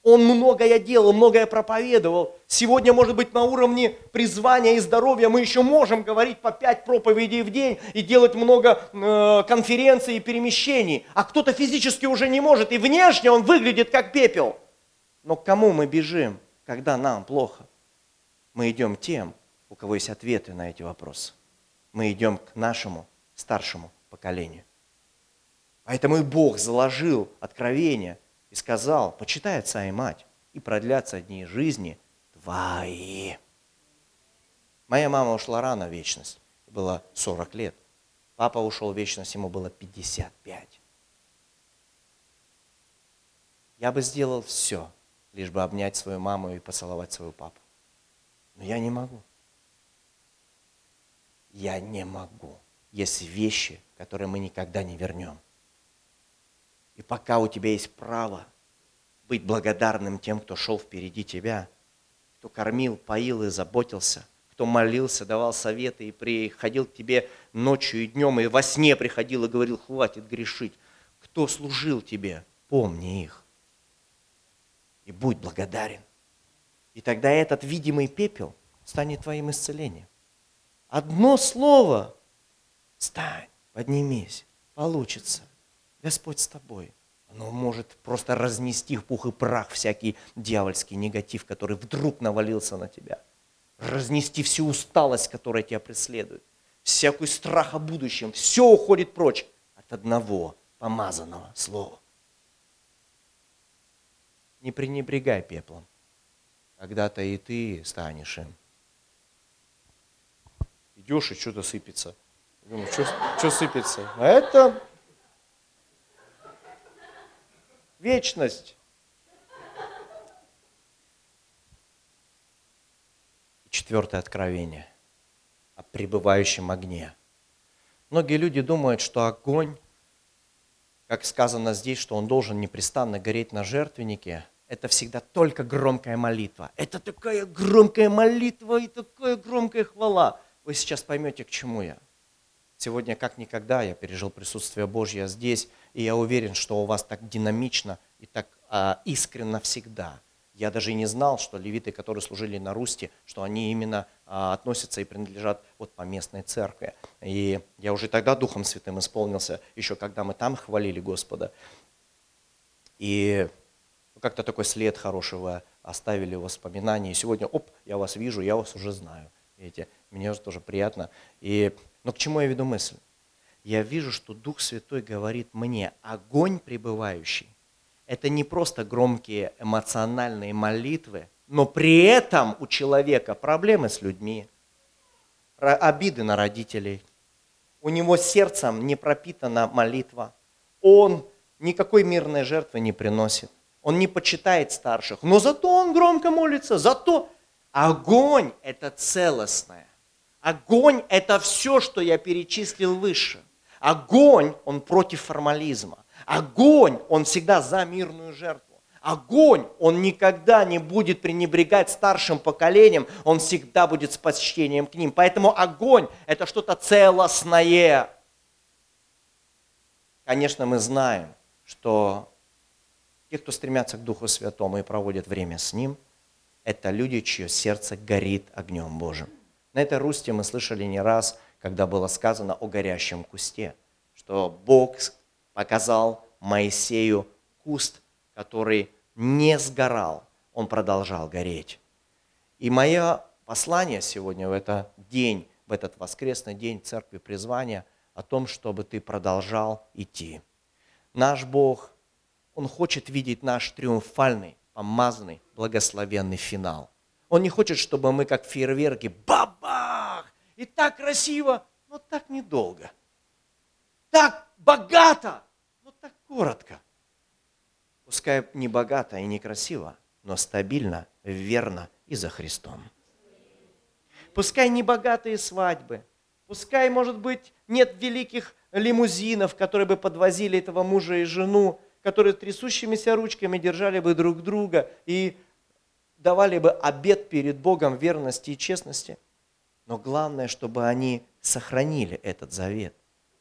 [SPEAKER 1] Он многое делал, многое проповедовал. Сегодня, может быть, на уровне призвания и здоровья мы еще можем говорить по пять проповедей в день и делать много э, конференций и перемещений. А кто-то физически уже не может, и внешне он выглядит как пепел. Но к кому мы бежим, когда нам плохо? Мы идем тем, у кого есть ответы на эти вопросы. Мы идем к нашему старшему поколению. Поэтому и Бог заложил откровение – и сказал, почитай отца и мать, и продлятся дни жизни твои. Моя мама ушла рано в вечность, было 40 лет. Папа ушел в вечность, ему было 55. Я бы сделал все, лишь бы обнять свою маму и поцеловать своего папу. Но я не могу. Я не могу. Есть вещи, которые мы никогда не вернем. И пока у тебя есть право быть благодарным тем, кто шел впереди тебя, кто кормил, поил и заботился, кто молился, давал советы и приходил к тебе ночью и днем, и во сне приходил и говорил, хватит грешить. Кто служил тебе, помни их. И будь благодарен. И тогда этот видимый пепел станет твоим исцелением. Одно слово – встань, поднимись, получится – Господь с тобой. Оно может просто разнести в пух и прах всякий дьявольский негатив, который вдруг навалился на тебя. Разнести всю усталость, которая тебя преследует. Всякий страх о будущем. Все уходит прочь от одного помазанного слова. Не пренебрегай пеплом. Когда-то и ты станешь им. Идешь и что-то сыпется. Думаю, что сыпется? А это вечность. четвертое откровение о пребывающем огне. Многие люди думают, что огонь, как сказано здесь, что он должен непрестанно гореть на жертвеннике, это всегда только громкая молитва. Это такая громкая молитва и такая громкая хвала. Вы сейчас поймете, к чему я. Сегодня, как никогда, я пережил присутствие Божье здесь, и я уверен, что у вас так динамично и так а, искренно всегда. Я даже и не знал, что левиты, которые служили на Русте, что они именно а, относятся и принадлежат вот по местной церкви. И я уже тогда Духом Святым исполнился, еще когда мы там хвалили Господа. И как-то такой след хорошего оставили воспоминания. И сегодня, оп, я вас вижу, я вас уже знаю. Видите, мне уже тоже приятно. И, но к чему я веду мысль? Я вижу, что Дух Святой говорит мне, огонь пребывающий, это не просто громкие эмоциональные молитвы, но при этом у человека проблемы с людьми, обиды на родителей. У него сердцем не пропитана молитва. Он никакой мирной жертвы не приносит. Он не почитает старших. Но зато он громко молится. Зато огонь – это целостное. Огонь – это все, что я перечислил выше. Огонь, он против формализма. Огонь, он всегда за мирную жертву. Огонь, он никогда не будет пренебрегать старшим поколением, он всегда будет с почтением к ним. Поэтому огонь – это что-то целостное. Конечно, мы знаем, что те, кто стремятся к Духу Святому и проводят время с Ним, это люди, чье сердце горит огнем Божьим. На этой русте мы слышали не раз, когда было сказано о горящем кусте, что Бог показал Моисею куст, который не сгорал, он продолжал гореть. И мое послание сегодня в этот день, в этот воскресный день церкви призвания о том, чтобы ты продолжал идти. Наш Бог, Он хочет видеть наш триумфальный, помазанный, благословенный финал. Он не хочет, чтобы мы как фейерверки, бабах, и так красиво, но так недолго. Так богато, но так коротко. Пускай не богато и не красиво, но стабильно, верно и за Христом. Пускай не богатые свадьбы, пускай, может быть, нет великих лимузинов, которые бы подвозили этого мужа и жену, которые трясущимися ручками держали бы друг друга и давали бы обет перед Богом верности и честности. Но главное, чтобы они сохранили этот завет.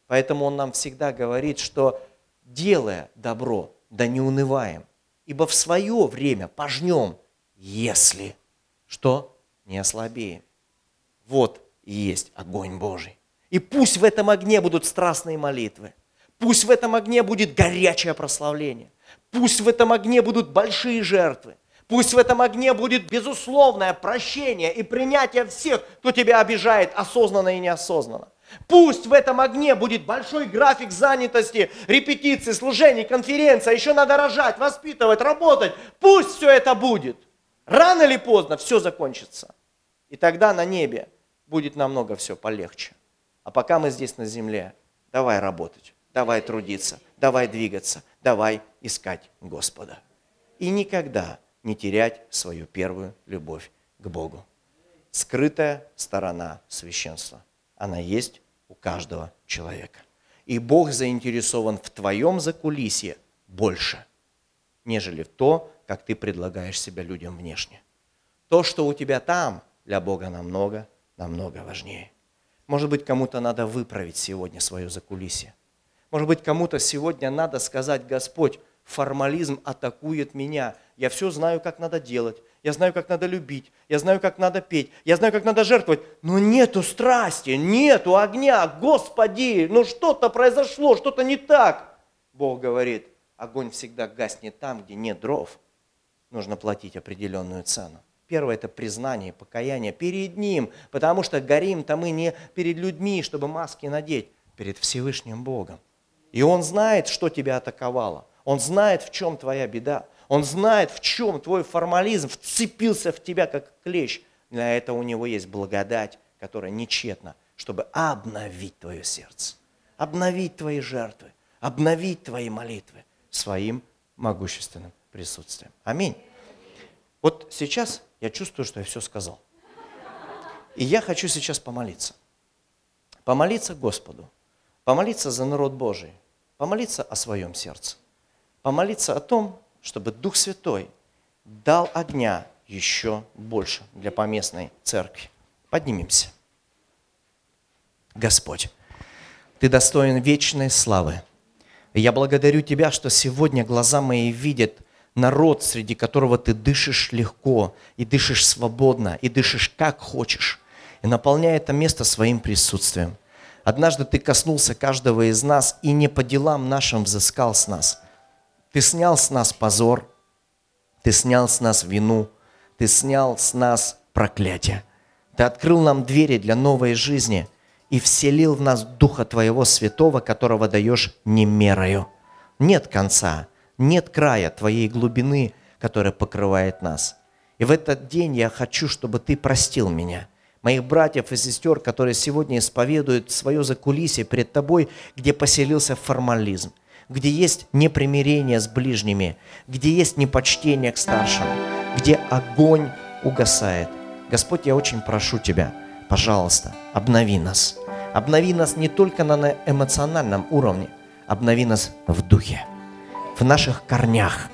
[SPEAKER 1] Поэтому он нам всегда говорит, что делая добро, да не унываем, ибо в свое время пожнем, если что, не ослабеем. Вот и есть огонь Божий. И пусть в этом огне будут страстные молитвы. Пусть в этом огне будет горячее прославление. Пусть в этом огне будут большие жертвы. Пусть в этом огне будет безусловное прощение и принятие всех, кто тебя обижает осознанно и неосознанно. Пусть в этом огне будет большой график занятости, репетиций, служений, конференций, а еще надо рожать, воспитывать, работать. Пусть все это будет. Рано или поздно все закончится. И тогда на небе будет намного все полегче. А пока мы здесь на земле, давай работать, давай трудиться, давай двигаться, давай искать Господа. И никогда не терять свою первую любовь к Богу. Скрытая сторона священства. Она есть у каждого человека. И Бог заинтересован в твоем закулисье больше, нежели в то, как ты предлагаешь себя людям внешне. То, что у тебя там, для Бога намного, намного важнее. Может быть, кому-то надо выправить сегодня свое закулисье. Может быть, кому-то сегодня надо сказать, Господь, формализм атакует меня. Я все знаю, как надо делать я знаю, как надо любить, я знаю, как надо петь, я знаю, как надо жертвовать, но нету страсти, нету огня, Господи, ну что-то произошло, что-то не так. Бог говорит, огонь всегда гаснет там, где нет дров. Нужно платить определенную цену. Первое – это признание, покаяние перед Ним, потому что горим-то мы не перед людьми, чтобы маски надеть, перед Всевышним Богом. И Он знает, что тебя атаковало. Он знает, в чем твоя беда. Он знает, в чем твой формализм вцепился в тебя, как клещ. Для этого у него есть благодать, которая нечетна, чтобы обновить твое сердце, обновить твои жертвы, обновить твои молитвы своим могущественным присутствием. Аминь. Вот сейчас я чувствую, что я все сказал. И я хочу сейчас помолиться. Помолиться Господу, помолиться за народ Божий, помолиться о своем сердце, помолиться о том, чтобы Дух Святой дал огня еще больше для поместной церкви. Поднимемся. Господь, Ты достоин вечной славы. Я благодарю Тебя, что сегодня глаза мои видят народ, среди которого Ты дышишь легко, и дышишь свободно, и дышишь как хочешь, и наполняя это место своим присутствием. Однажды Ты коснулся каждого из нас и не по делам нашим взыскал с нас – ты снял с нас позор, Ты снял с нас вину, Ты снял с нас проклятие. Ты открыл нам двери для новой жизни и вселил в нас Духа Твоего Святого, которого даешь немерою. Нет конца, нет края Твоей глубины, которая покрывает нас. И в этот день я хочу, чтобы Ты простил меня, моих братьев и сестер, которые сегодня исповедуют свое закулисье перед Тобой, где поселился формализм, где есть непримирение с ближними, где есть непочтение к старшим, где огонь угасает. Господь, я очень прошу Тебя, пожалуйста, обнови нас. Обнови нас не только на эмоциональном уровне, обнови нас в духе, в наших корнях.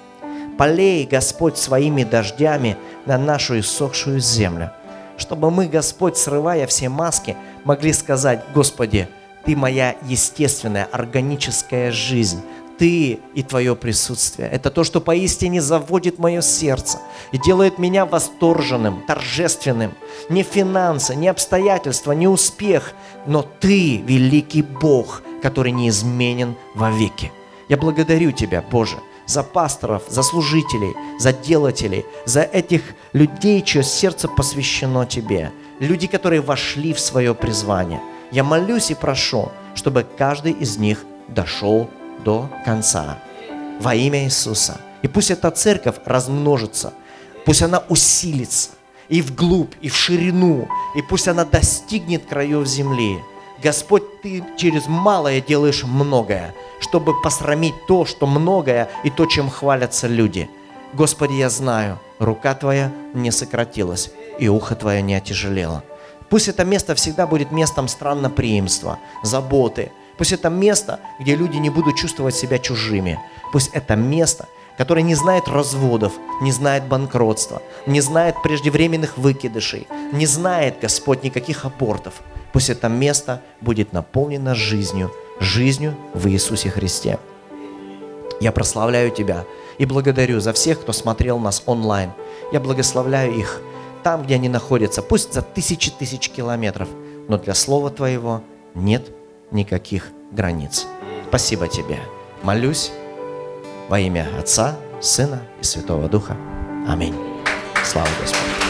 [SPEAKER 1] Полей, Господь, своими дождями на нашу иссохшую землю, чтобы мы, Господь, срывая все маски, могли сказать, Господи, Ты моя естественная, органическая жизнь, ты и Твое присутствие. Это то, что поистине заводит мое сердце и делает меня восторженным, торжественным. Не финансы, не обстоятельства, не успех, но Ты, великий Бог, который неизменен вовеки. Я благодарю Тебя, Боже, за пасторов, за служителей, за делателей, за этих людей, чье сердце посвящено Тебе. Люди, которые вошли в свое призвание. Я молюсь и прошу, чтобы каждый из них дошел до конца. Во имя Иисуса. И пусть эта церковь размножится, пусть она усилится и вглубь, и в ширину, и пусть она достигнет краев земли. Господь, Ты через малое делаешь многое, чтобы посрамить то, что многое, и то, чем хвалятся люди. Господи, я знаю, рука Твоя не сократилась, и ухо Твое не отяжелело. Пусть это место всегда будет местом странноприимства, заботы, Пусть это место, где люди не будут чувствовать себя чужими. Пусть это место, которое не знает разводов, не знает банкротства, не знает преждевременных выкидышей, не знает, Господь, никаких абортов. Пусть это место будет наполнено жизнью, жизнью в Иисусе Христе. Я прославляю Тебя и благодарю за всех, кто смотрел нас онлайн. Я благословляю их там, где они находятся, пусть за тысячи тысяч километров, но для Слова Твоего нет никаких границ. Спасибо тебе. Молюсь во имя Отца, Сына и Святого Духа. Аминь. Слава Господу.